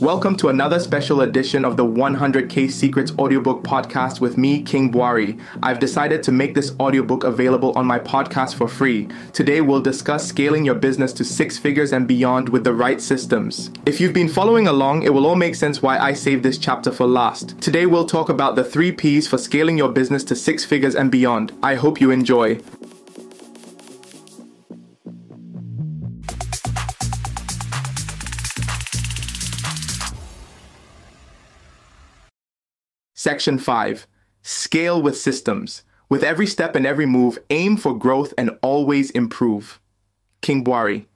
Welcome to another special edition of the 100k Secrets audiobook podcast with me, King Buari. I've decided to make this audiobook available on my podcast for free. Today, we'll discuss scaling your business to six figures and beyond with the right systems. If you've been following along, it will all make sense why I saved this chapter for last. Today, we'll talk about the three P's for scaling your business to six figures and beyond. I hope you enjoy. Section 5 Scale with systems. With every step and every move, aim for growth and always improve. King Buari.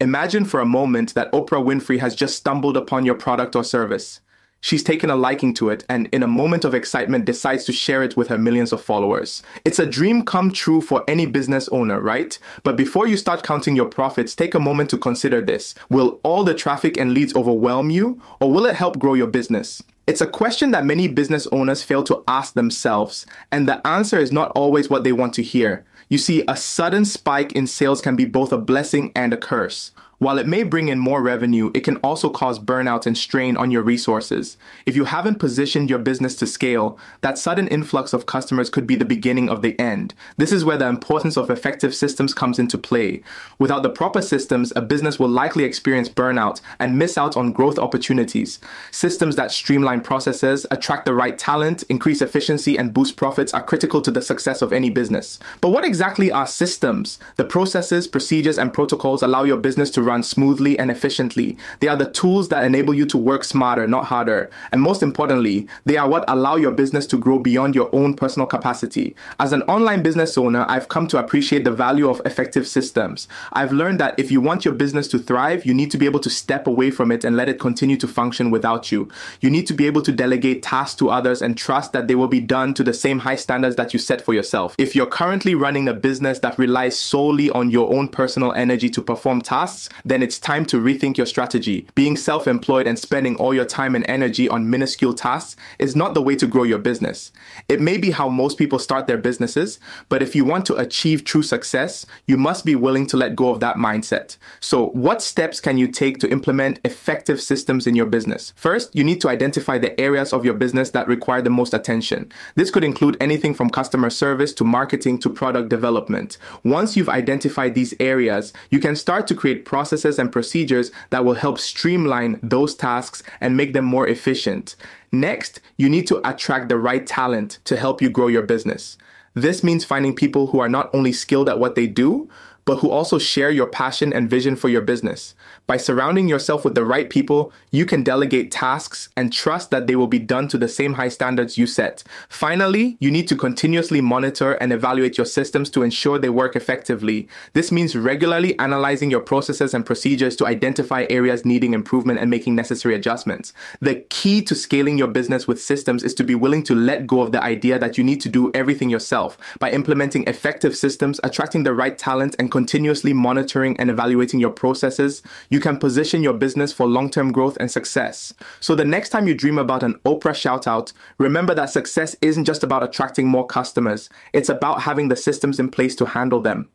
Imagine for a moment that Oprah Winfrey has just stumbled upon your product or service. She's taken a liking to it and, in a moment of excitement, decides to share it with her millions of followers. It's a dream come true for any business owner, right? But before you start counting your profits, take a moment to consider this. Will all the traffic and leads overwhelm you, or will it help grow your business? It's a question that many business owners fail to ask themselves, and the answer is not always what they want to hear. You see, a sudden spike in sales can be both a blessing and a curse. While it may bring in more revenue, it can also cause burnout and strain on your resources. If you haven't positioned your business to scale, that sudden influx of customers could be the beginning of the end. This is where the importance of effective systems comes into play. Without the proper systems, a business will likely experience burnout and miss out on growth opportunities. Systems that streamline processes, attract the right talent, increase efficiency, and boost profits are critical to the success of any business. But what exactly are systems? The processes, procedures, and protocols allow your business to run smoothly and efficiently. They are the tools that enable you to work smarter, not harder. And most importantly, they are what allow your business to grow beyond your own personal capacity. As an online business owner, I've come to appreciate the value of effective systems. I've learned that if you want your business to thrive, you need to be able to step away from it and let it continue to function without you. You need to be able to delegate tasks to others and trust that they will be done to the same high standards that you set for yourself. If you're currently running a business that relies solely on your own personal energy to perform tasks, then it's time to rethink your strategy. Being self employed and spending all your time and energy on minuscule tasks is not the way to grow your business. It may be how most people start their businesses, but if you want to achieve true success, you must be willing to let go of that mindset. So, what steps can you take to implement effective systems in your business? First, you need to identify the areas of your business that require the most attention. This could include anything from customer service to marketing to product development. Once you've identified these areas, you can start to create processes processes and procedures that will help streamline those tasks and make them more efficient. Next, you need to attract the right talent to help you grow your business. This means finding people who are not only skilled at what they do, but who also share your passion and vision for your business. By surrounding yourself with the right people, you can delegate tasks and trust that they will be done to the same high standards you set. Finally, you need to continuously monitor and evaluate your systems to ensure they work effectively. This means regularly analyzing your processes and procedures to identify areas needing improvement and making necessary adjustments. The key to scaling your business with systems is to be willing to let go of the idea that you need to do everything yourself. By implementing effective systems, attracting the right talent, and continuously monitoring and evaluating your processes, you can position your business for long term growth and success. So, the next time you dream about an Oprah shout out, remember that success isn't just about attracting more customers, it's about having the systems in place to handle them.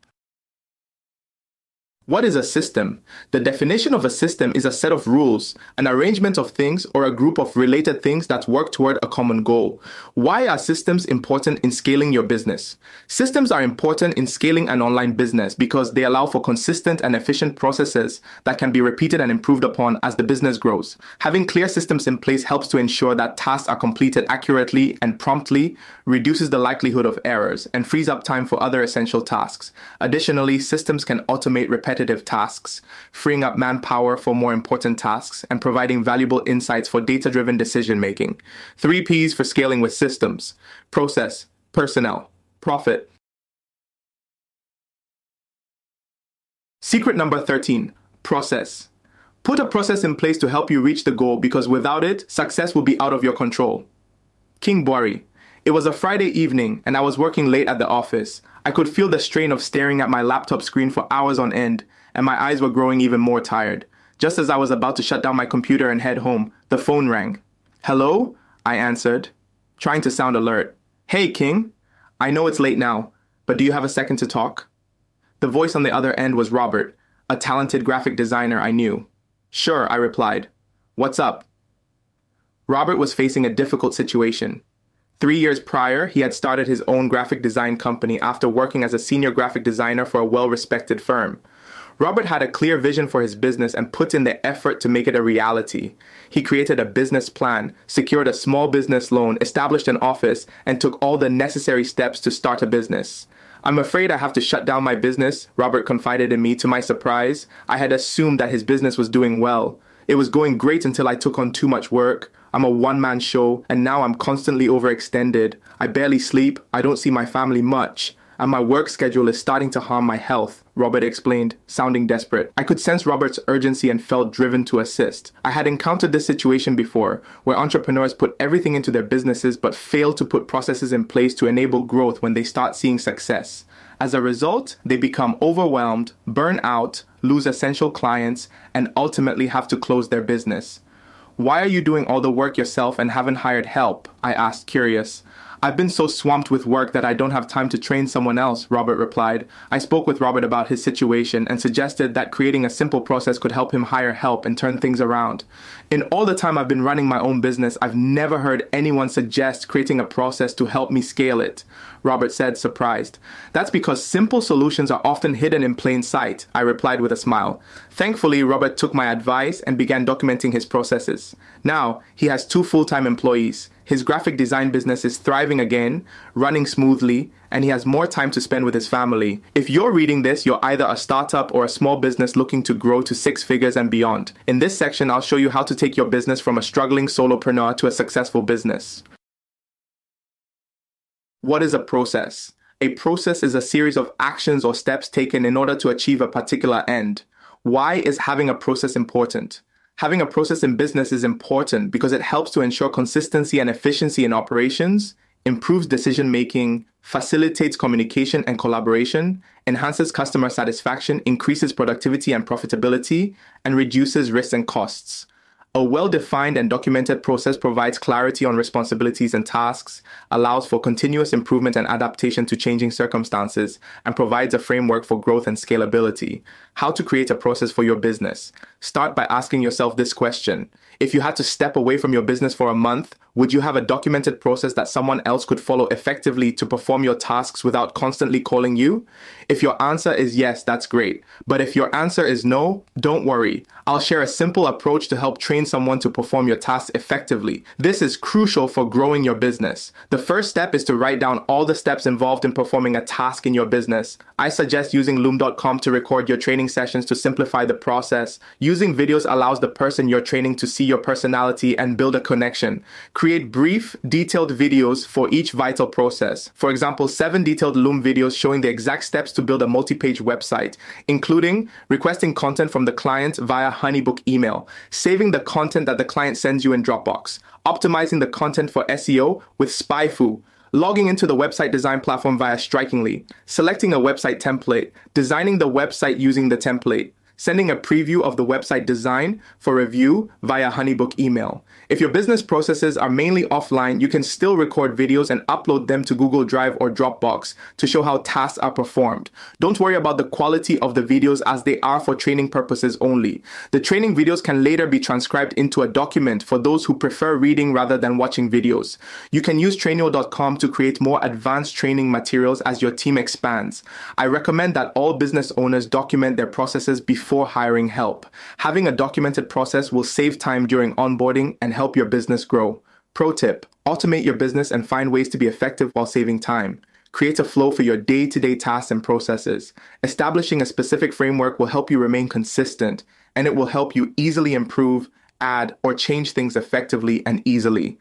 What is a system? The definition of a system is a set of rules, an arrangement of things, or a group of related things that work toward a common goal. Why are systems important in scaling your business? Systems are important in scaling an online business because they allow for consistent and efficient processes that can be repeated and improved upon as the business grows. Having clear systems in place helps to ensure that tasks are completed accurately and promptly, reduces the likelihood of errors, and frees up time for other essential tasks. Additionally, systems can automate repetitive repetitive tasks, freeing up manpower for more important tasks, and providing valuable insights for data driven decision making. Three P's for scaling with systems process, personnel, profit. Secret number 13 process. Put a process in place to help you reach the goal because without it, success will be out of your control. King Buari. It was a Friday evening and I was working late at the office. I could feel the strain of staring at my laptop screen for hours on end, and my eyes were growing even more tired. Just as I was about to shut down my computer and head home, the phone rang. Hello? I answered, trying to sound alert. Hey, King. I know it's late now, but do you have a second to talk? The voice on the other end was Robert, a talented graphic designer I knew. Sure, I replied. What's up? Robert was facing a difficult situation. Three years prior, he had started his own graphic design company after working as a senior graphic designer for a well respected firm. Robert had a clear vision for his business and put in the effort to make it a reality. He created a business plan, secured a small business loan, established an office, and took all the necessary steps to start a business. I'm afraid I have to shut down my business, Robert confided in me to my surprise. I had assumed that his business was doing well. It was going great until I took on too much work. I'm a one man show, and now I'm constantly overextended. I barely sleep, I don't see my family much and my work schedule is starting to harm my health, Robert explained, sounding desperate. I could sense Robert's urgency and felt driven to assist. I had encountered this situation before, where entrepreneurs put everything into their businesses but fail to put processes in place to enable growth when they start seeing success. As a result, they become overwhelmed, burn out, lose essential clients, and ultimately have to close their business. Why are you doing all the work yourself and haven't hired help? I asked, curious. I've been so swamped with work that I don't have time to train someone else, Robert replied. I spoke with Robert about his situation and suggested that creating a simple process could help him hire help and turn things around. In all the time I've been running my own business, I've never heard anyone suggest creating a process to help me scale it, Robert said, surprised. That's because simple solutions are often hidden in plain sight, I replied with a smile. Thankfully, Robert took my advice and began documenting his processes. Now, he has two full time employees. His graphic design business is thriving again, running smoothly, and he has more time to spend with his family. If you're reading this, you're either a startup or a small business looking to grow to six figures and beyond. In this section, I'll show you how to take your business from a struggling solopreneur to a successful business. What is a process? A process is a series of actions or steps taken in order to achieve a particular end. Why is having a process important? Having a process in business is important because it helps to ensure consistency and efficiency in operations, improves decision making, facilitates communication and collaboration, enhances customer satisfaction, increases productivity and profitability, and reduces risks and costs. A well defined and documented process provides clarity on responsibilities and tasks, allows for continuous improvement and adaptation to changing circumstances, and provides a framework for growth and scalability. How to create a process for your business. Start by asking yourself this question If you had to step away from your business for a month, would you have a documented process that someone else could follow effectively to perform your tasks without constantly calling you? If your answer is yes, that's great. But if your answer is no, don't worry. I'll share a simple approach to help train someone to perform your tasks effectively. This is crucial for growing your business. The first step is to write down all the steps involved in performing a task in your business. I suggest using loom.com to record your training sessions to simplify the process. Using videos allows the person you're training to see your personality and build a connection. Create brief, detailed videos for each vital process. For example, seven detailed Loom videos showing the exact steps to build a multi page website, including requesting content from the client via Honeybook email, saving the content that the client sends you in Dropbox, optimizing the content for SEO with SpyFu, logging into the website design platform via Strikingly, selecting a website template, designing the website using the template, sending a preview of the website design for review via Honeybook email. If your business processes are mainly offline, you can still record videos and upload them to Google Drive or Dropbox to show how tasks are performed. Don't worry about the quality of the videos as they are for training purposes only. The training videos can later be transcribed into a document for those who prefer reading rather than watching videos. You can use Trainual.com to create more advanced training materials as your team expands. I recommend that all business owners document their processes before hiring help. Having a documented process will save time during onboarding and help your business grow. Pro tip automate your business and find ways to be effective while saving time. Create a flow for your day to day tasks and processes. Establishing a specific framework will help you remain consistent and it will help you easily improve, add, or change things effectively and easily.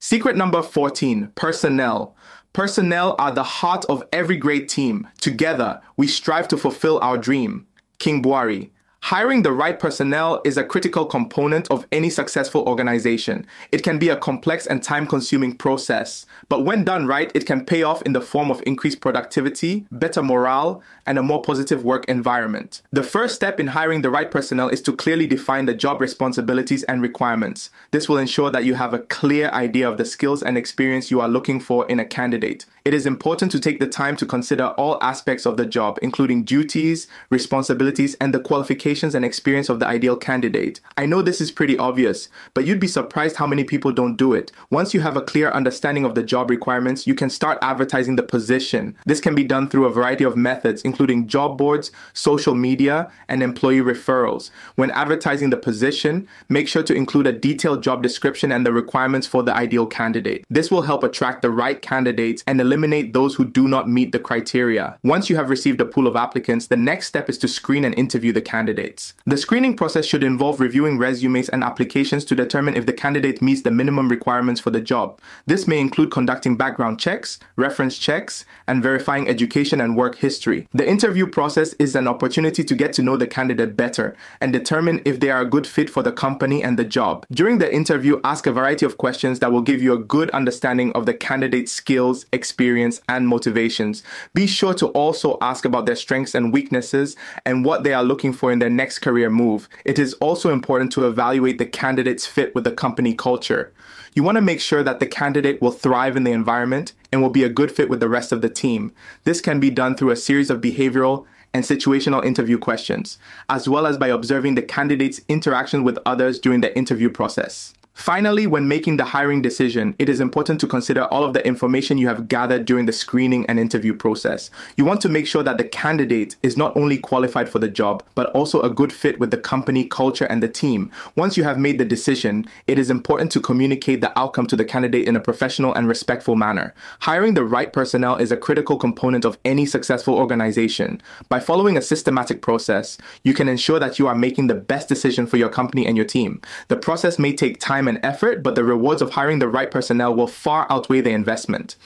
Secret number 14 personnel. Personnel are the heart of every great team. Together, we strive to fulfill our dream. King Buari. Hiring the right personnel is a critical component of any successful organization. It can be a complex and time consuming process, but when done right, it can pay off in the form of increased productivity, better morale, and a more positive work environment. The first step in hiring the right personnel is to clearly define the job responsibilities and requirements. This will ensure that you have a clear idea of the skills and experience you are looking for in a candidate. It is important to take the time to consider all aspects of the job, including duties, responsibilities, and the qualifications and experience of the ideal candidate. I know this is pretty obvious, but you'd be surprised how many people don't do it. Once you have a clear understanding of the job requirements, you can start advertising the position. This can be done through a variety of methods, including job boards, social media, and employee referrals. When advertising the position, make sure to include a detailed job description and the requirements for the ideal candidate. This will help attract the right candidates and eliminate those who do not meet the criteria. Once you have received a pool of applicants, the next step is to screen and interview the candidates. The screening process should involve reviewing resumes and applications to determine if the candidate meets the minimum requirements for the job. This may include conducting background checks, reference checks, and verifying education and work history. The interview process is an opportunity to get to know the candidate better and determine if they are a good fit for the company and the job. During the interview, ask a variety of questions that will give you a good understanding of the candidate's skills, experience, and motivations. Be sure to also ask about their strengths and weaknesses and what they are looking for in their next career move. It is also important to evaluate the candidate's fit with the company culture. You want to make sure that the candidate will thrive in the environment and will be a good fit with the rest of the team. This can be done through a series of behavioral and situational interview questions, as well as by observing the candidate's interaction with others during the interview process. Finally, when making the hiring decision, it is important to consider all of the information you have gathered during the screening and interview process. You want to make sure that the candidate is not only qualified for the job, but also a good fit with the company culture and the team. Once you have made the decision, it is important to communicate the outcome to the candidate in a professional and respectful manner. Hiring the right personnel is a critical component of any successful organization. By following a systematic process, you can ensure that you are making the best decision for your company and your team. The process may take time and effort, but the rewards of hiring the right personnel will far outweigh the investment.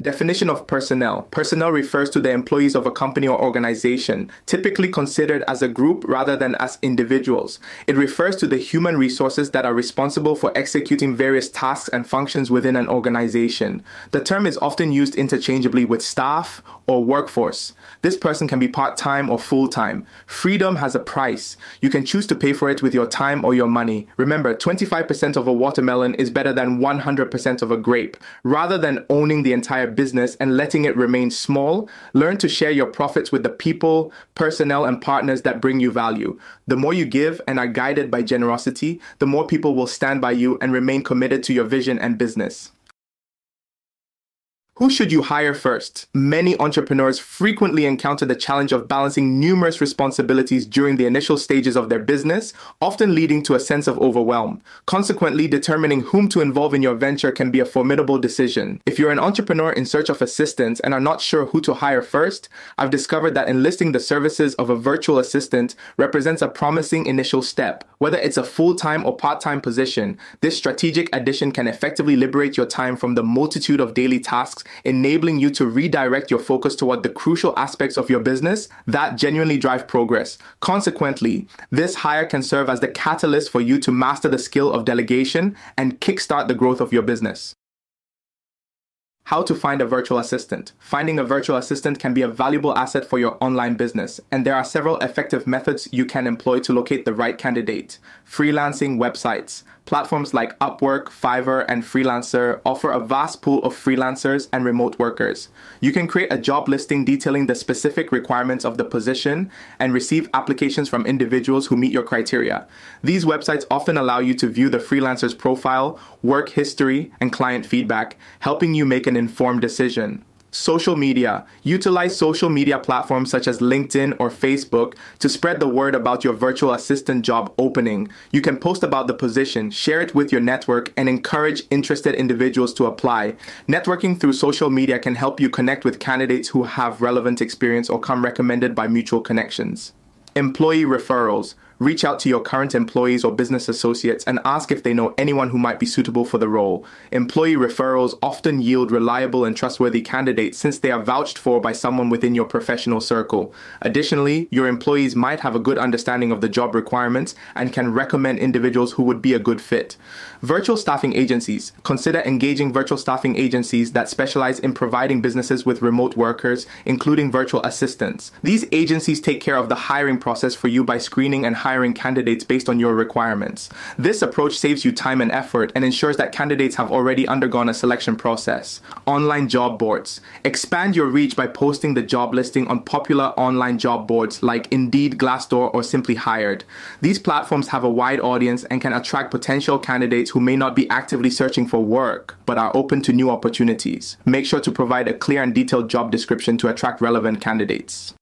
Definition of personnel. Personnel refers to the employees of a company or organization, typically considered as a group rather than as individuals. It refers to the human resources that are responsible for executing various tasks and functions within an organization. The term is often used interchangeably with staff or workforce. This person can be part time or full time. Freedom has a price. You can choose to pay for it with your time or your money. Remember, 25% of a watermelon is better than 100% of a grape. Rather than owning the entire business and letting it remain small, learn to share your profits with the people, personnel, and partners that bring you value. The more you give and are guided by generosity, the more people will stand by you and remain committed to your vision and business. Who should you hire first? Many entrepreneurs frequently encounter the challenge of balancing numerous responsibilities during the initial stages of their business, often leading to a sense of overwhelm. Consequently, determining whom to involve in your venture can be a formidable decision. If you're an entrepreneur in search of assistance and are not sure who to hire first, I've discovered that enlisting the services of a virtual assistant represents a promising initial step. Whether it's a full time or part time position, this strategic addition can effectively liberate your time from the multitude of daily tasks enabling you to redirect your focus toward the crucial aspects of your business that genuinely drive progress. Consequently, this hire can serve as the catalyst for you to master the skill of delegation and kickstart the growth of your business. How to find a virtual assistant. Finding a virtual assistant can be a valuable asset for your online business, and there are several effective methods you can employ to locate the right candidate. Freelancing websites. Platforms like Upwork, Fiverr, and Freelancer offer a vast pool of freelancers and remote workers. You can create a job listing detailing the specific requirements of the position and receive applications from individuals who meet your criteria. These websites often allow you to view the freelancer's profile, work history, and client feedback, helping you make an informed decision. Social media. Utilize social media platforms such as LinkedIn or Facebook to spread the word about your virtual assistant job opening. You can post about the position, share it with your network, and encourage interested individuals to apply. Networking through social media can help you connect with candidates who have relevant experience or come recommended by mutual connections. Employee referrals reach out to your current employees or business associates and ask if they know anyone who might be suitable for the role. Employee referrals often yield reliable and trustworthy candidates since they are vouched for by someone within your professional circle. Additionally, your employees might have a good understanding of the job requirements and can recommend individuals who would be a good fit. Virtual staffing agencies. Consider engaging virtual staffing agencies that specialize in providing businesses with remote workers, including virtual assistants. These agencies take care of the hiring process for you by screening and hiring candidates based on your requirements. This approach saves you time and effort and ensures that candidates have already undergone a selection process. Online job boards. Expand your reach by posting the job listing on popular online job boards like Indeed, Glassdoor, or Simply Hired. These platforms have a wide audience and can attract potential candidates who may not be actively searching for work but are open to new opportunities. Make sure to provide a clear and detailed job description to attract relevant candidates.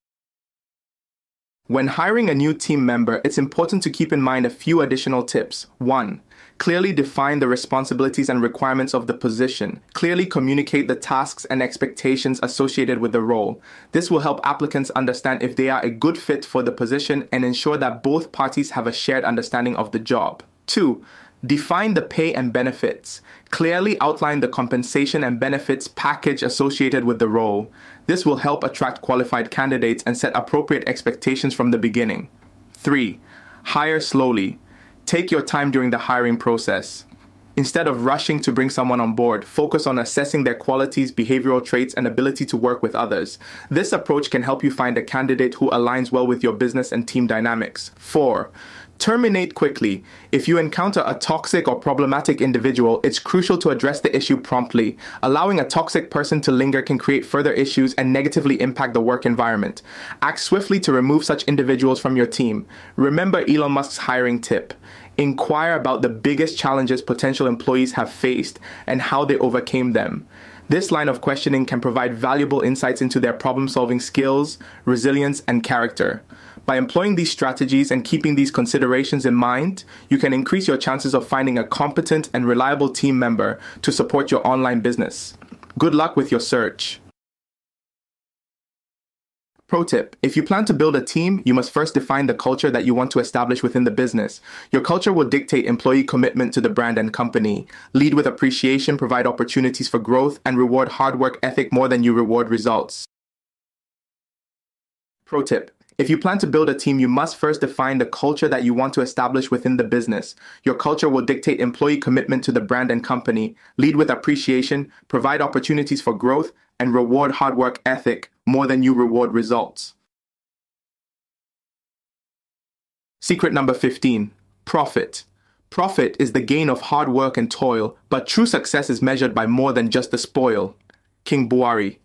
When hiring a new team member, it's important to keep in mind a few additional tips. 1. Clearly define the responsibilities and requirements of the position. Clearly communicate the tasks and expectations associated with the role. This will help applicants understand if they are a good fit for the position and ensure that both parties have a shared understanding of the job. 2. Define the pay and benefits. Clearly outline the compensation and benefits package associated with the role. This will help attract qualified candidates and set appropriate expectations from the beginning. 3. Hire slowly. Take your time during the hiring process. Instead of rushing to bring someone on board, focus on assessing their qualities, behavioral traits, and ability to work with others. This approach can help you find a candidate who aligns well with your business and team dynamics. 4. Terminate quickly. If you encounter a toxic or problematic individual, it's crucial to address the issue promptly. Allowing a toxic person to linger can create further issues and negatively impact the work environment. Act swiftly to remove such individuals from your team. Remember Elon Musk's hiring tip. Inquire about the biggest challenges potential employees have faced and how they overcame them. This line of questioning can provide valuable insights into their problem solving skills, resilience, and character. By employing these strategies and keeping these considerations in mind, you can increase your chances of finding a competent and reliable team member to support your online business. Good luck with your search. Pro tip If you plan to build a team, you must first define the culture that you want to establish within the business. Your culture will dictate employee commitment to the brand and company. Lead with appreciation, provide opportunities for growth, and reward hard work ethic more than you reward results. Pro tip if you plan to build a team, you must first define the culture that you want to establish within the business. Your culture will dictate employee commitment to the brand and company, lead with appreciation, provide opportunities for growth, and reward hard work ethic more than you reward results. Secret number 15 Profit. Profit is the gain of hard work and toil, but true success is measured by more than just the spoil. King Buari.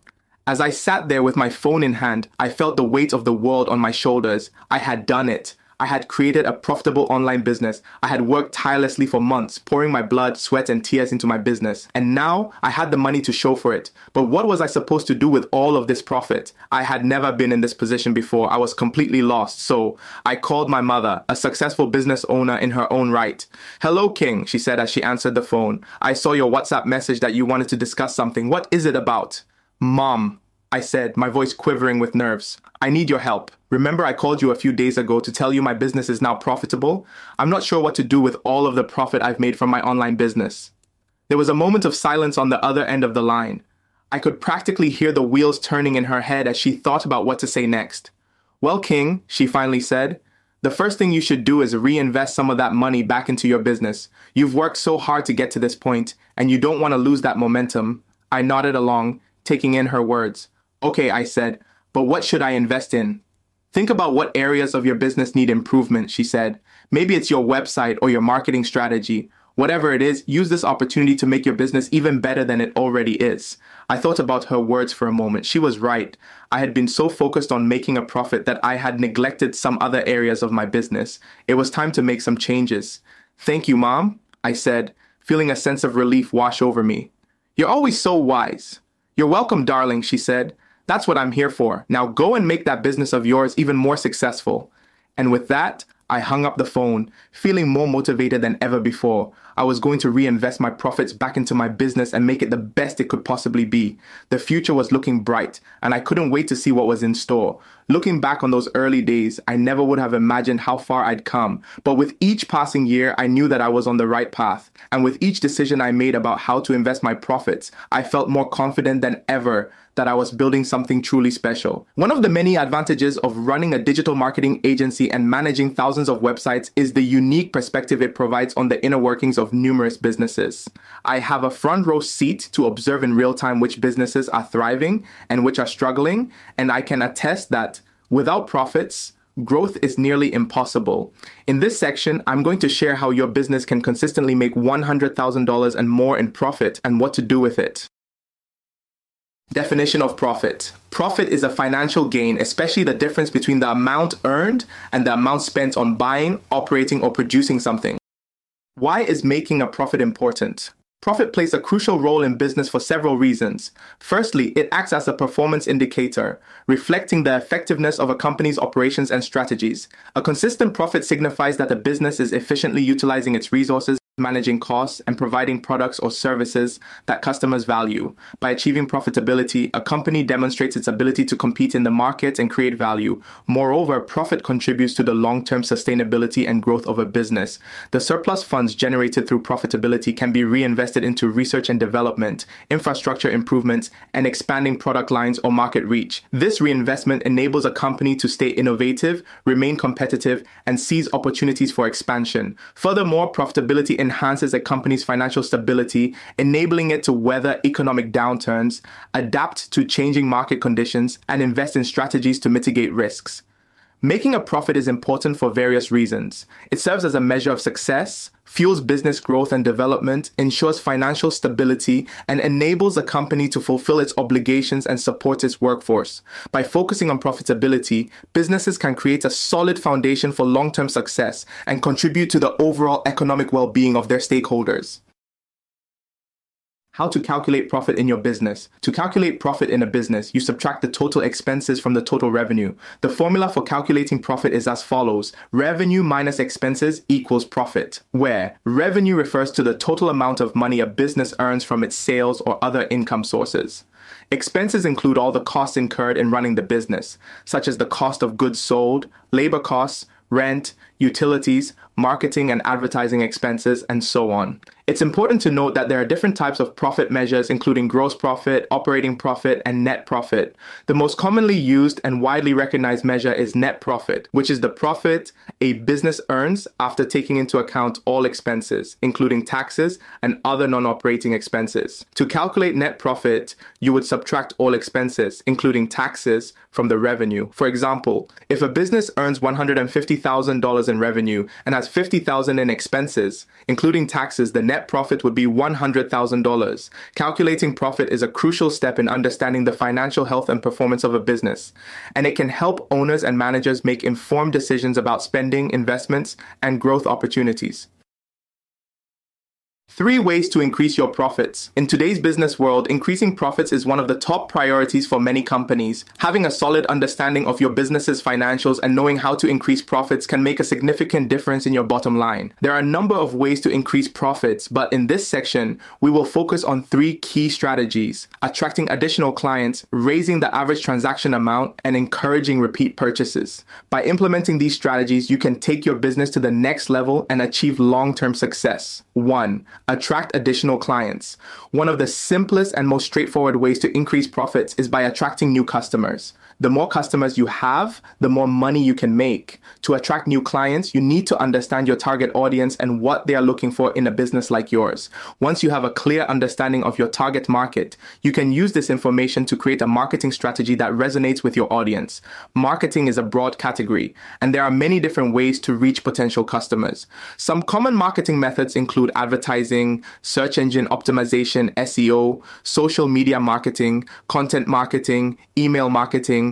As I sat there with my phone in hand, I felt the weight of the world on my shoulders. I had done it. I had created a profitable online business. I had worked tirelessly for months, pouring my blood, sweat, and tears into my business. And now I had the money to show for it. But what was I supposed to do with all of this profit? I had never been in this position before. I was completely lost. So I called my mother, a successful business owner in her own right. Hello, King, she said as she answered the phone. I saw your WhatsApp message that you wanted to discuss something. What is it about? Mom, I said, my voice quivering with nerves, I need your help. Remember, I called you a few days ago to tell you my business is now profitable? I'm not sure what to do with all of the profit I've made from my online business. There was a moment of silence on the other end of the line. I could practically hear the wheels turning in her head as she thought about what to say next. Well, King, she finally said, the first thing you should do is reinvest some of that money back into your business. You've worked so hard to get to this point, and you don't want to lose that momentum. I nodded along, taking in her words. Okay, I said, but what should I invest in? Think about what areas of your business need improvement, she said. Maybe it's your website or your marketing strategy. Whatever it is, use this opportunity to make your business even better than it already is. I thought about her words for a moment. She was right. I had been so focused on making a profit that I had neglected some other areas of my business. It was time to make some changes. Thank you, Mom, I said, feeling a sense of relief wash over me. You're always so wise. You're welcome, darling, she said. That's what I'm here for. Now go and make that business of yours even more successful. And with that, I hung up the phone, feeling more motivated than ever before. I was going to reinvest my profits back into my business and make it the best it could possibly be. The future was looking bright, and I couldn't wait to see what was in store. Looking back on those early days, I never would have imagined how far I'd come. But with each passing year, I knew that I was on the right path. And with each decision I made about how to invest my profits, I felt more confident than ever that I was building something truly special. One of the many advantages of running a digital marketing agency and managing thousands of websites is the unique perspective it provides on the inner workings of numerous businesses. I have a front row seat to observe in real time which businesses are thriving and which are struggling, and I can attest that without profits, growth is nearly impossible. In this section, I'm going to share how your business can consistently make $100,000 and more in profit and what to do with it. Definition of profit. Profit is a financial gain, especially the difference between the amount earned and the amount spent on buying, operating, or producing something. Why is making a profit important? Profit plays a crucial role in business for several reasons. Firstly, it acts as a performance indicator, reflecting the effectiveness of a company's operations and strategies. A consistent profit signifies that a business is efficiently utilizing its resources managing costs, and providing products or services that customers value. By achieving profitability, a company demonstrates its ability to compete in the market and create value. Moreover, profit contributes to the long term sustainability and growth of a business. The surplus funds generated through profitability can be reinvested into research and development, infrastructure improvements, and expanding product lines or market reach. This reinvestment enables a company to stay innovative, remain competitive, and seize opportunities for expansion. Furthermore, profitability enhances a company's financial stability, enabling it to weather economic downturns, adapt to changing market conditions, and invest in strategies to mitigate risks. Making a profit is important for various reasons. It serves as a measure of success, fuels business growth and development, ensures financial stability, and enables a company to fulfill its obligations and support its workforce. By focusing on profitability, businesses can create a solid foundation for long term success and contribute to the overall economic well being of their stakeholders. How to calculate profit in your business. To calculate profit in a business, you subtract the total expenses from the total revenue. The formula for calculating profit is as follows revenue minus expenses equals profit, where revenue refers to the total amount of money a business earns from its sales or other income sources. Expenses include all the costs incurred in running the business, such as the cost of goods sold, labor costs, rent, utilities, marketing and advertising expenses, and so on. It's important to note that there are different types of profit measures, including gross profit, operating profit, and net profit. The most commonly used and widely recognized measure is net profit, which is the profit a business earns after taking into account all expenses, including taxes and other non operating expenses. To calculate net profit, you would subtract all expenses, including taxes, from the revenue. For example, if a business earns $150,000 in revenue and has 50,000 in expenses, including taxes, the net profit would be $100,000. Calculating profit is a crucial step in understanding the financial health and performance of a business, and it can help owners and managers make informed decisions about spending, investments, and growth opportunities. Three ways to increase your profits. In today's business world, increasing profits is one of the top priorities for many companies. Having a solid understanding of your business's financials and knowing how to increase profits can make a significant difference in your bottom line. There are a number of ways to increase profits, but in this section, we will focus on three key strategies attracting additional clients, raising the average transaction amount, and encouraging repeat purchases. By implementing these strategies, you can take your business to the next level and achieve long term success. 1 attract additional clients. One of the simplest and most straightforward ways to increase profits is by attracting new customers. The more customers you have, the more money you can make. To attract new clients, you need to understand your target audience and what they are looking for in a business like yours. Once you have a clear understanding of your target market, you can use this information to create a marketing strategy that resonates with your audience. Marketing is a broad category, and there are many different ways to reach potential customers. Some common marketing methods include advertising, search engine optimization, SEO, social media marketing, content marketing, email marketing,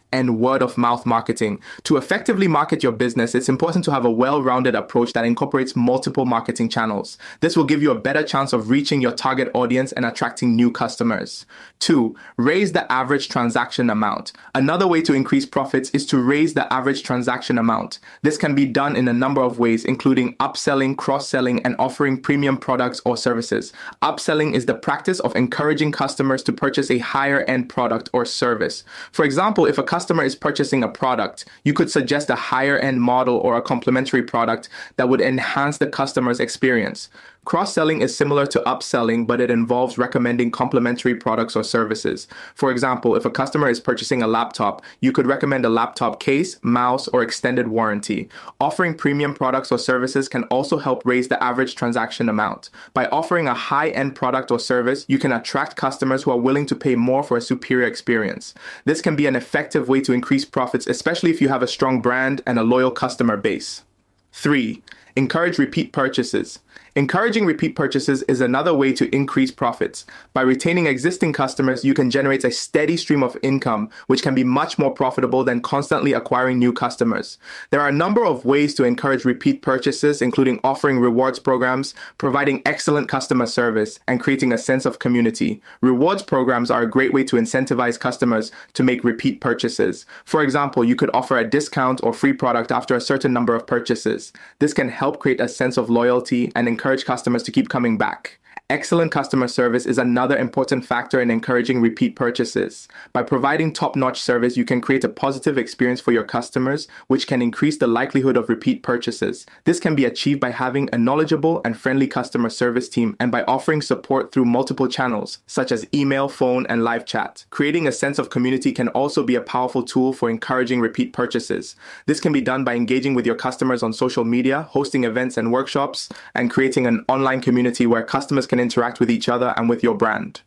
and word of mouth marketing. To effectively market your business, it's important to have a well rounded approach that incorporates multiple marketing channels. This will give you a better chance of reaching your target audience and attracting new customers. Two, raise the average transaction amount. Another way to increase profits is to raise the average transaction amount. This can be done in a number of ways, including upselling, cross selling, and offering premium products or services. Upselling is the practice of encouraging customers to purchase a higher end product or service. For example, if a customer customer is purchasing a product, you could suggest a higher end model or a complementary product that would enhance the customer's experience. Cross selling is similar to upselling, but it involves recommending complementary products or services. For example, if a customer is purchasing a laptop, you could recommend a laptop case, mouse, or extended warranty. Offering premium products or services can also help raise the average transaction amount. By offering a high end product or service, you can attract customers who are willing to pay more for a superior experience. This can be an effective way to increase profits, especially if you have a strong brand and a loyal customer base. 3. Encourage repeat purchases. Encouraging repeat purchases is another way to increase profits. By retaining existing customers, you can generate a steady stream of income, which can be much more profitable than constantly acquiring new customers. There are a number of ways to encourage repeat purchases, including offering rewards programs, providing excellent customer service, and creating a sense of community. Rewards programs are a great way to incentivize customers to make repeat purchases. For example, you could offer a discount or free product after a certain number of purchases. This can help create a sense of loyalty and encourage customers to keep coming back. Excellent customer service is another important factor in encouraging repeat purchases. By providing top notch service, you can create a positive experience for your customers, which can increase the likelihood of repeat purchases. This can be achieved by having a knowledgeable and friendly customer service team and by offering support through multiple channels, such as email, phone, and live chat. Creating a sense of community can also be a powerful tool for encouraging repeat purchases. This can be done by engaging with your customers on social media, hosting events and workshops, and creating an online community where customers can interact with each other and with your brand.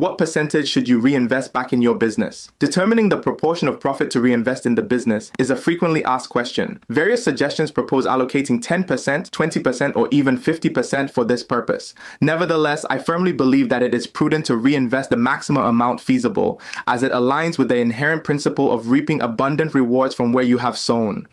What percentage should you reinvest back in your business? Determining the proportion of profit to reinvest in the business is a frequently asked question. Various suggestions propose allocating 10%, 20%, or even 50% for this purpose. Nevertheless, I firmly believe that it is prudent to reinvest the maximum amount feasible, as it aligns with the inherent principle of reaping abundant rewards from where you have sown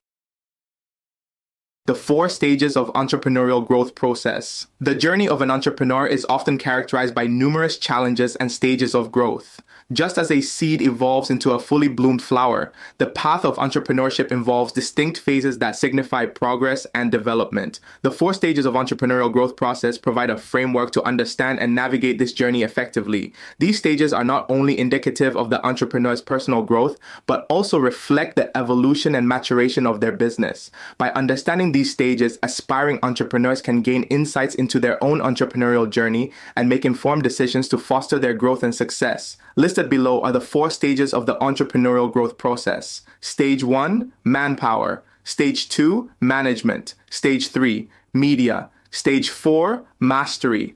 the four stages of entrepreneurial growth process. The journey of an entrepreneur is often characterized by numerous challenges and stages of growth. Just as a seed evolves into a fully bloomed flower, the path of entrepreneurship involves distinct phases that signify progress and development. The four stages of entrepreneurial growth process provide a framework to understand and navigate this journey effectively. These stages are not only indicative of the entrepreneur's personal growth, but also reflect the evolution and maturation of their business. By understanding these stages, aspiring entrepreneurs can gain insights into their own entrepreneurial journey and make informed decisions to foster their growth and success. Listed below are the four stages of the entrepreneurial growth process. Stage one, manpower. Stage two, management. Stage three, media. Stage four, mastery.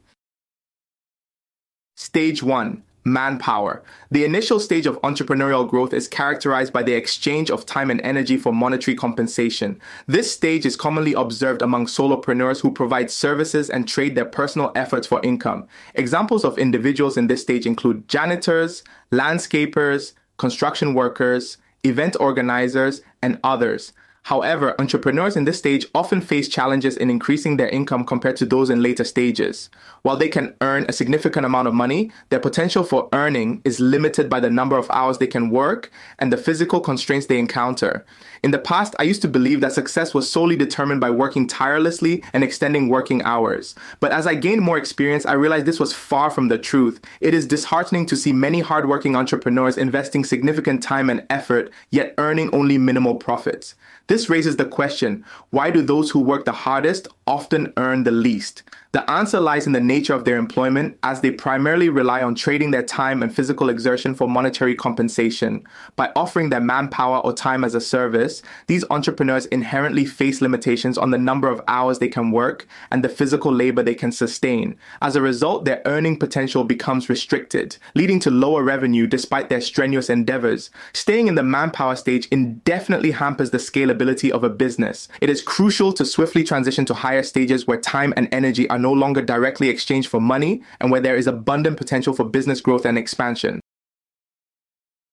Stage one, manpower. The initial stage of entrepreneurial growth is characterized by the exchange of time and energy for monetary compensation. This stage is commonly observed among solopreneurs who provide services and trade their personal efforts for income. Examples of individuals in this stage include janitors, landscapers, construction workers, event organizers, and others. However, entrepreneurs in this stage often face challenges in increasing their income compared to those in later stages. While they can earn a significant amount of money, their potential for earning is limited by the number of hours they can work and the physical constraints they encounter. In the past, I used to believe that success was solely determined by working tirelessly and extending working hours. But as I gained more experience, I realized this was far from the truth. It is disheartening to see many hardworking entrepreneurs investing significant time and effort, yet earning only minimal profits. This raises the question why do those who work the hardest often earn the least? The answer lies in the nature of their employment, as they primarily rely on trading their time and physical exertion for monetary compensation. By offering their manpower or time as a service, these entrepreneurs inherently face limitations on the number of hours they can work and the physical labor they can sustain. As a result, their earning potential becomes restricted, leading to lower revenue despite their strenuous endeavors. Staying in the manpower stage indefinitely hampers the scalability of a business. It is crucial to swiftly transition to higher stages where time and energy are no longer directly exchanged for money and where there is abundant potential for business growth and expansion.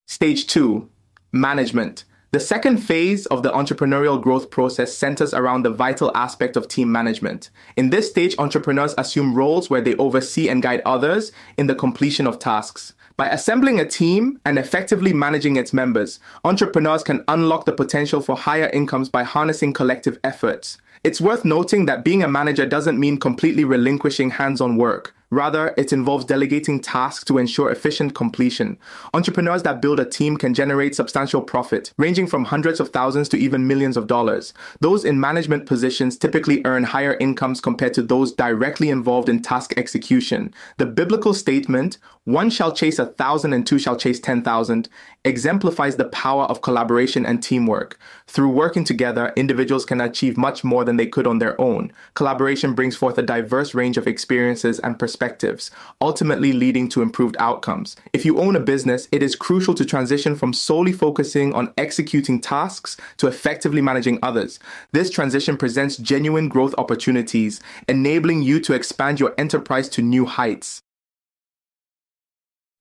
Stage two, management. The second phase of the entrepreneurial growth process centers around the vital aspect of team management. In this stage, entrepreneurs assume roles where they oversee and guide others in the completion of tasks. By assembling a team and effectively managing its members, entrepreneurs can unlock the potential for higher incomes by harnessing collective efforts. It's worth noting that being a manager doesn't mean completely relinquishing hands on work. Rather, it involves delegating tasks to ensure efficient completion. Entrepreneurs that build a team can generate substantial profit, ranging from hundreds of thousands to even millions of dollars. Those in management positions typically earn higher incomes compared to those directly involved in task execution. The biblical statement, one shall chase a thousand and two shall chase ten thousand, exemplifies the power of collaboration and teamwork. Through working together, individuals can achieve much more than they could on their own. Collaboration brings forth a diverse range of experiences and perspectives perspectives, ultimately leading to improved outcomes. If you own a business, it is crucial to transition from solely focusing on executing tasks to effectively managing others. This transition presents genuine growth opportunities, enabling you to expand your enterprise to new heights.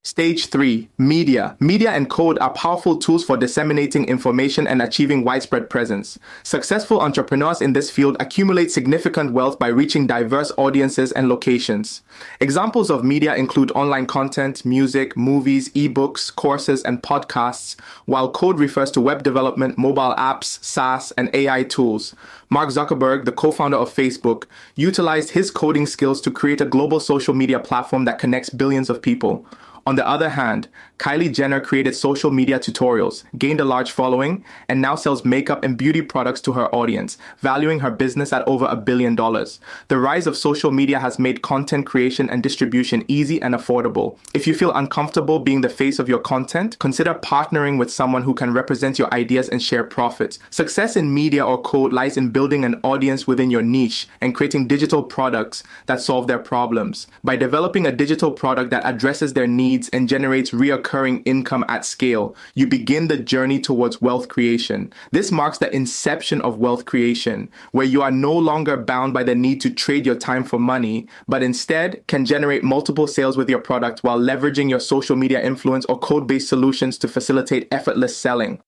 Stage 3 Media. Media and code are powerful tools for disseminating information and achieving widespread presence. Successful entrepreneurs in this field accumulate significant wealth by reaching diverse audiences and locations. Examples of media include online content, music, movies, ebooks, courses, and podcasts, while code refers to web development, mobile apps, SaaS, and AI tools. Mark Zuckerberg, the co founder of Facebook, utilized his coding skills to create a global social media platform that connects billions of people. On the other hand, Kylie Jenner created social media tutorials, gained a large following, and now sells makeup and beauty products to her audience, valuing her business at over a billion dollars. The rise of social media has made content creation and distribution easy and affordable. If you feel uncomfortable being the face of your content, consider partnering with someone who can represent your ideas and share profits. Success in media or code lies in building an audience within your niche and creating digital products that solve their problems. By developing a digital product that addresses their needs, and generates reoccurring income at scale, you begin the journey towards wealth creation. This marks the inception of wealth creation, where you are no longer bound by the need to trade your time for money, but instead can generate multiple sales with your product while leveraging your social media influence or code based solutions to facilitate effortless selling.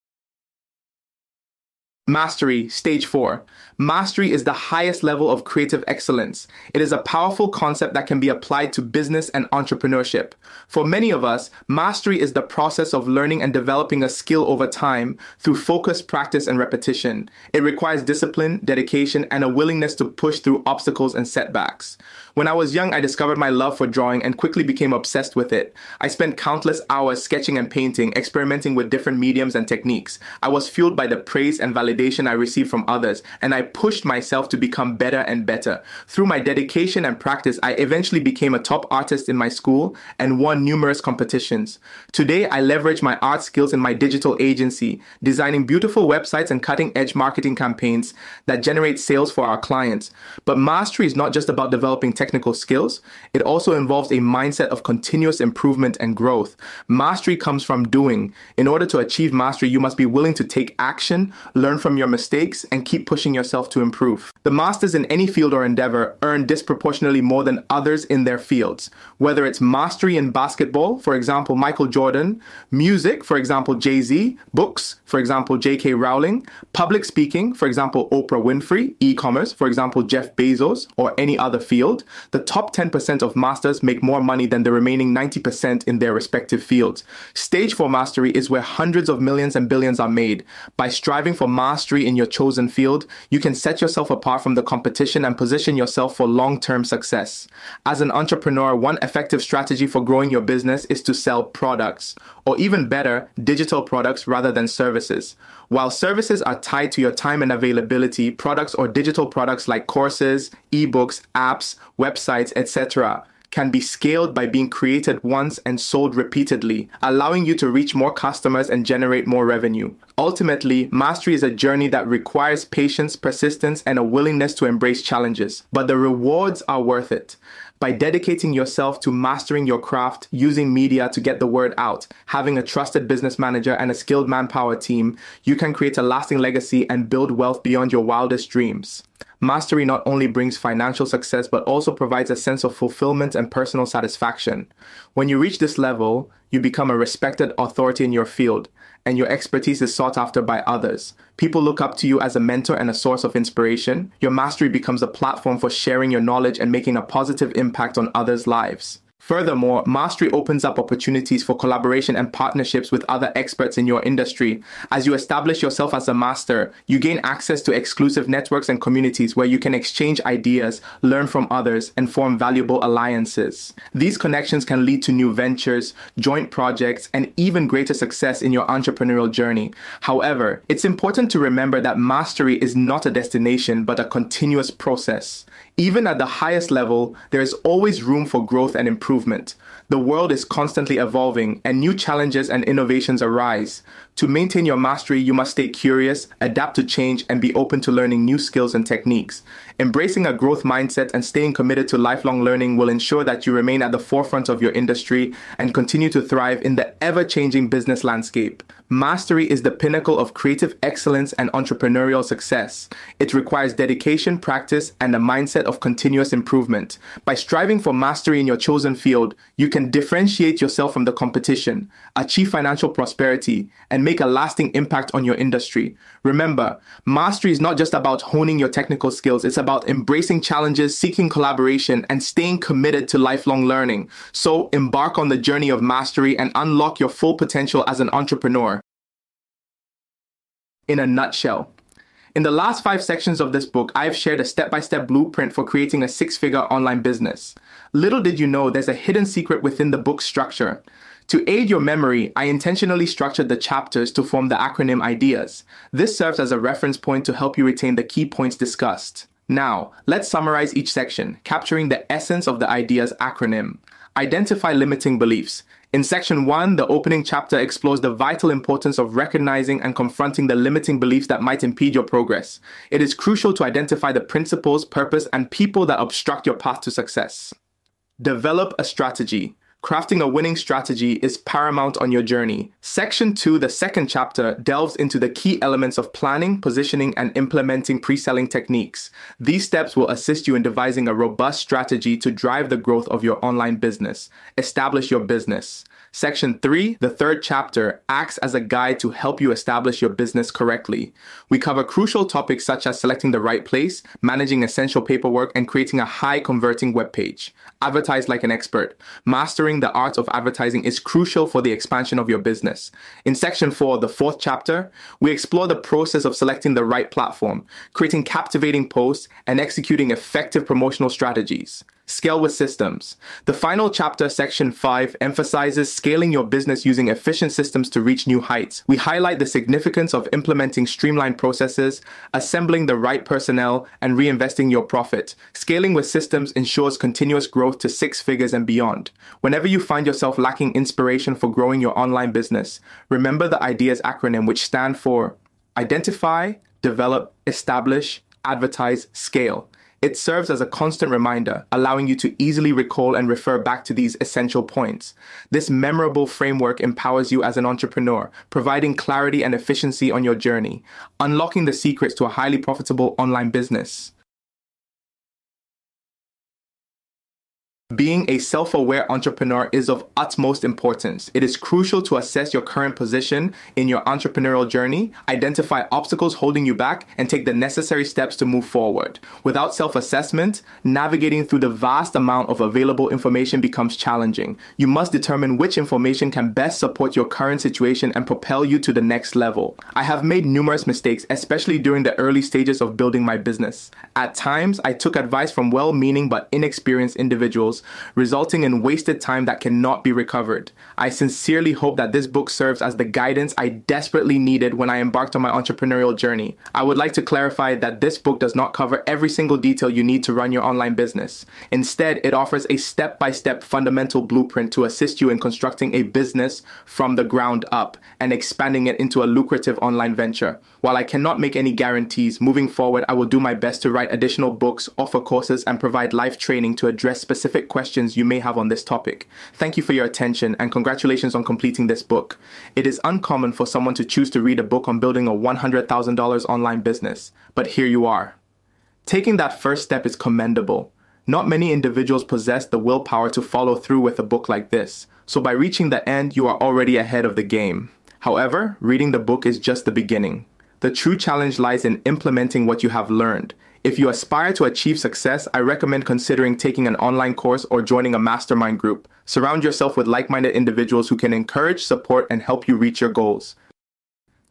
Mastery, stage four. Mastery is the highest level of creative excellence. It is a powerful concept that can be applied to business and entrepreneurship. For many of us, mastery is the process of learning and developing a skill over time through focus, practice, and repetition. It requires discipline, dedication, and a willingness to push through obstacles and setbacks. When I was young, I discovered my love for drawing and quickly became obsessed with it. I spent countless hours sketching and painting, experimenting with different mediums and techniques. I was fueled by the praise and validation I received from others, and I pushed myself to become better and better. Through my dedication and practice, I eventually became a top artist in my school and won numerous competitions. Today, I leverage my art skills in my digital agency, designing beautiful websites and cutting edge marketing campaigns that generate sales for our clients. But mastery is not just about developing technical skills, it also involves a mindset of continuous improvement and growth. Mastery comes from doing. In order to achieve mastery, you must be willing to take action, learn from your mistakes, and keep pushing yourself to improve. The masters in any field or endeavor earn disproportionately more than others in their fields. Whether it's mastery in basketball, for example, Michael Jordan, music, for example, Jay Z, books, for example, J.K. Rowling, public speaking, for example, Oprah Winfrey, e commerce, for example, Jeff Bezos, or any other field, the top 10% of masters make more money than the remaining 90% in their respective fields. Stage 4 mastery is where hundreds of millions and billions are made. By striving for mastery in your chosen field, you can set yourself apart from the competition and position yourself for long term success. As an entrepreneur, one effective strategy for growing your business is to sell products, or even better, digital products rather than services. While services are tied to your time and availability, products or digital products like courses, ebooks, apps, websites, etc., can be scaled by being created once and sold repeatedly, allowing you to reach more customers and generate more revenue. Ultimately, mastery is a journey that requires patience, persistence, and a willingness to embrace challenges, but the rewards are worth it by dedicating yourself to mastering your craft, using media to get the word out, having a trusted business manager and a skilled manpower team, you can create a lasting legacy and build wealth beyond your wildest dreams. Mastery not only brings financial success, but also provides a sense of fulfillment and personal satisfaction. When you reach this level, you become a respected authority in your field, and your expertise is sought after by others. People look up to you as a mentor and a source of inspiration. Your mastery becomes a platform for sharing your knowledge and making a positive impact on others' lives. Furthermore, mastery opens up opportunities for collaboration and partnerships with other experts in your industry. As you establish yourself as a master, you gain access to exclusive networks and communities where you can exchange ideas, learn from others, and form valuable alliances. These connections can lead to new ventures, joint projects, and even greater success in your entrepreneurial journey. However, it's important to remember that mastery is not a destination but a continuous process. Even at the highest level, there is always room for growth and improvement. The world is constantly evolving and new challenges and innovations arise. To maintain your mastery, you must stay curious, adapt to change, and be open to learning new skills and techniques. Embracing a growth mindset and staying committed to lifelong learning will ensure that you remain at the forefront of your industry and continue to thrive in the ever changing business landscape. Mastery is the pinnacle of creative excellence and entrepreneurial success. It requires dedication, practice, and a mindset of continuous improvement. By striving for mastery in your chosen field, you can differentiate yourself from the competition, achieve financial prosperity, and make a lasting impact on your industry. Remember, mastery is not just about honing your technical skills, it's about embracing challenges, seeking collaboration, and staying committed to lifelong learning. So embark on the journey of mastery and unlock your full potential as an entrepreneur. In a nutshell, in the last five sections of this book, I have shared a step by step blueprint for creating a six figure online business. Little did you know there's a hidden secret within the book's structure. To aid your memory, I intentionally structured the chapters to form the acronym IDEAS. This serves as a reference point to help you retain the key points discussed. Now, let's summarize each section, capturing the essence of the IDEAS acronym. Identify limiting beliefs. In section 1, the opening chapter explores the vital importance of recognizing and confronting the limiting beliefs that might impede your progress. It is crucial to identify the principles, purpose, and people that obstruct your path to success. Develop a strategy. Crafting a winning strategy is paramount on your journey. Section 2, the second chapter, delves into the key elements of planning, positioning, and implementing pre selling techniques. These steps will assist you in devising a robust strategy to drive the growth of your online business. Establish your business. Section 3, the third chapter, acts as a guide to help you establish your business correctly. We cover crucial topics such as selecting the right place, managing essential paperwork, and creating a high converting web page. Advertise like an expert. Mastering the art of advertising is crucial for the expansion of your business. In section 4, the fourth chapter, we explore the process of selecting the right platform, creating captivating posts, and executing effective promotional strategies. Scale with systems. The final chapter, section 5, emphasizes scaling your business using efficient systems to reach new heights. We highlight the significance of implementing streamlined processes, assembling the right personnel, and reinvesting your profit. Scaling with systems ensures continuous growth to six figures and beyond. Whenever you find yourself lacking inspiration for growing your online business, remember the IDEAS acronym, which stand for Identify, Develop, Establish, Advertise, Scale. It serves as a constant reminder, allowing you to easily recall and refer back to these essential points. This memorable framework empowers you as an entrepreneur, providing clarity and efficiency on your journey, unlocking the secrets to a highly profitable online business. Being a self aware entrepreneur is of utmost importance. It is crucial to assess your current position in your entrepreneurial journey, identify obstacles holding you back, and take the necessary steps to move forward. Without self assessment, navigating through the vast amount of available information becomes challenging. You must determine which information can best support your current situation and propel you to the next level. I have made numerous mistakes, especially during the early stages of building my business. At times, I took advice from well meaning but inexperienced individuals resulting in wasted time that cannot be recovered. I sincerely hope that this book serves as the guidance I desperately needed when I embarked on my entrepreneurial journey. I would like to clarify that this book does not cover every single detail you need to run your online business. Instead, it offers a step by step fundamental blueprint to assist you in constructing a business from the ground up and expanding it into a lucrative online venture. While I cannot make any guarantees, moving forward, I will do my best to write additional books, offer courses, and provide live training to address specific questions you may have on this topic. Thank you for your attention and congratulations on completing this book. It is uncommon for someone to choose to read a book on building a $100,000 online business, but here you are. Taking that first step is commendable. Not many individuals possess the willpower to follow through with a book like this, so by reaching the end, you are already ahead of the game. However, reading the book is just the beginning. The true challenge lies in implementing what you have learned. If you aspire to achieve success, I recommend considering taking an online course or joining a mastermind group. Surround yourself with like minded individuals who can encourage, support, and help you reach your goals.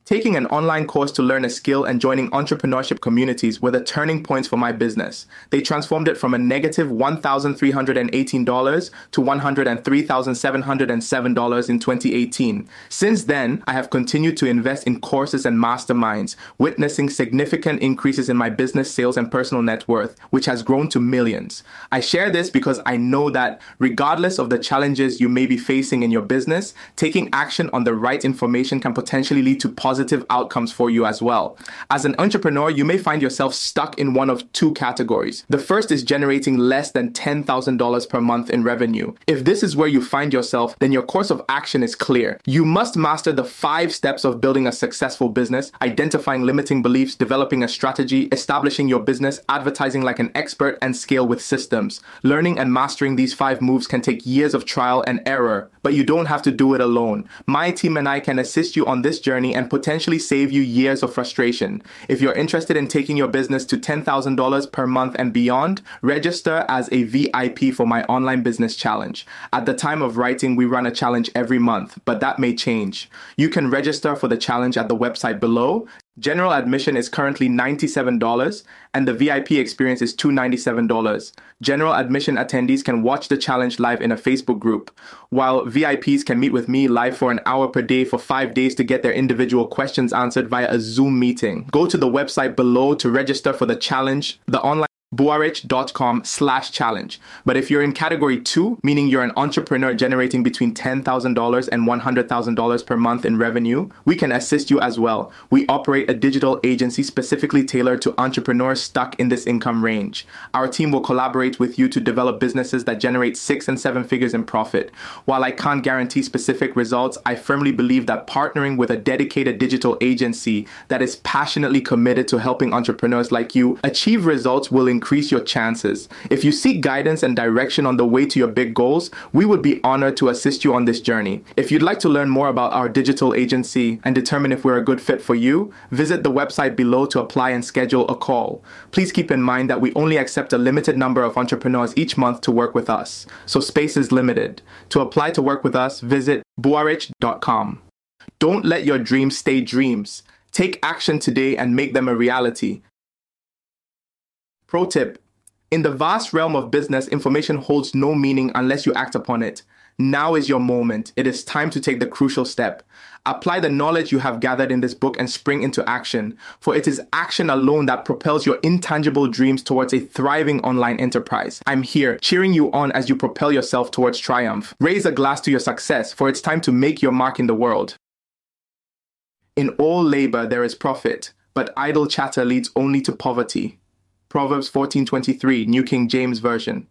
Taking an online course to learn a skill and joining entrepreneurship communities were the turning points for my business. They transformed it from a negative $1,318 to $103,707 in 2018. Since then, I have continued to invest in courses and masterminds, witnessing significant increases in my business sales and personal net worth, which has grown to millions. I share this because I know that regardless of the challenges you may be facing in your business, taking action on the right information can potentially lead to positive positive outcomes for you as well. As an entrepreneur, you may find yourself stuck in one of two categories. The first is generating less than $10,000 per month in revenue. If this is where you find yourself, then your course of action is clear. You must master the five steps of building a successful business, identifying limiting beliefs, developing a strategy, establishing your business, advertising like an expert, and scale with systems. Learning and mastering these five moves can take years of trial and error, but you don't have to do it alone. My team and I can assist you on this journey and potentially save you years of frustration. If you're interested in taking your business to $10,000 per month and beyond, register as a VIP for my online business challenge. At the time of writing, we run a challenge every month, but that may change. You can register for the challenge at the website below. General admission is currently $97 and the VIP experience is $297. General admission attendees can watch the challenge live in a Facebook group, while VIPs can meet with me live for an hour per day for five days to get their individual questions answered via a Zoom meeting. Go to the website below to register for the challenge. The online buarich.com slash challenge. But if you're in category two, meaning you're an entrepreneur generating between $10,000 and $100,000 per month in revenue, we can assist you as well. We operate a digital agency specifically tailored to entrepreneurs stuck in this income range. Our team will collaborate with you to develop businesses that generate six and seven figures in profit. While I can't guarantee specific results, I firmly believe that partnering with a dedicated digital agency that is passionately committed to helping entrepreneurs like you achieve results will increase your chances. If you seek guidance and direction on the way to your big goals, we would be honored to assist you on this journey. If you'd like to learn more about our digital agency and determine if we're a good fit for you, visit the website below to apply and schedule a call. Please keep in mind that we only accept a limited number of entrepreneurs each month to work with us, so space is limited. To apply to work with us, visit buarich.com. Don't let your dreams stay dreams. Take action today and make them a reality. Pro tip In the vast realm of business, information holds no meaning unless you act upon it. Now is your moment. It is time to take the crucial step. Apply the knowledge you have gathered in this book and spring into action, for it is action alone that propels your intangible dreams towards a thriving online enterprise. I'm here, cheering you on as you propel yourself towards triumph. Raise a glass to your success, for it's time to make your mark in the world. In all labor there is profit, but idle chatter leads only to poverty. Proverbs 14:23, New King James Version.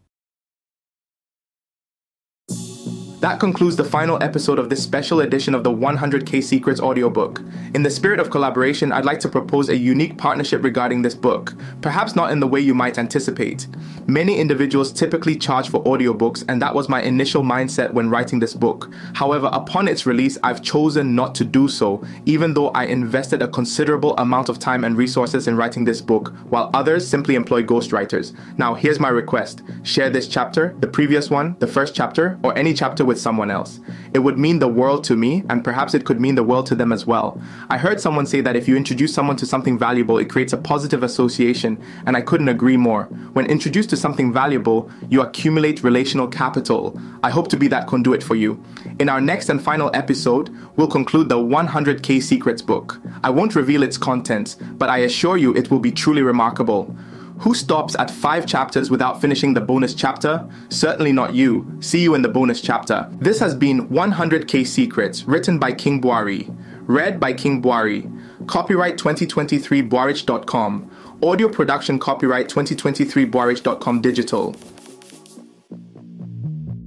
That concludes the final episode of this special edition of the 100k Secrets audiobook. In the spirit of collaboration, I'd like to propose a unique partnership regarding this book, perhaps not in the way you might anticipate. Many individuals typically charge for audiobooks, and that was my initial mindset when writing this book. However, upon its release, I've chosen not to do so, even though I invested a considerable amount of time and resources in writing this book, while others simply employ ghostwriters. Now, here's my request share this chapter, the previous one, the first chapter, or any chapter with someone else. It would mean the world to me, and perhaps it could mean the world to them as well. I heard someone say that if you introduce someone to something valuable, it creates a positive association, and I couldn't agree more. When introduced to something valuable, you accumulate relational capital. I hope to be that conduit for you. In our next and final episode, we'll conclude the 100k Secrets book. I won't reveal its contents, but I assure you it will be truly remarkable. Who stops at five chapters without finishing the bonus chapter? Certainly not you. See you in the bonus chapter. This has been 100k Secrets, written by King Buari, read by King Buari. Copyright 2023 Buarich.com. Audio production copyright 2023 Buarich.com digital.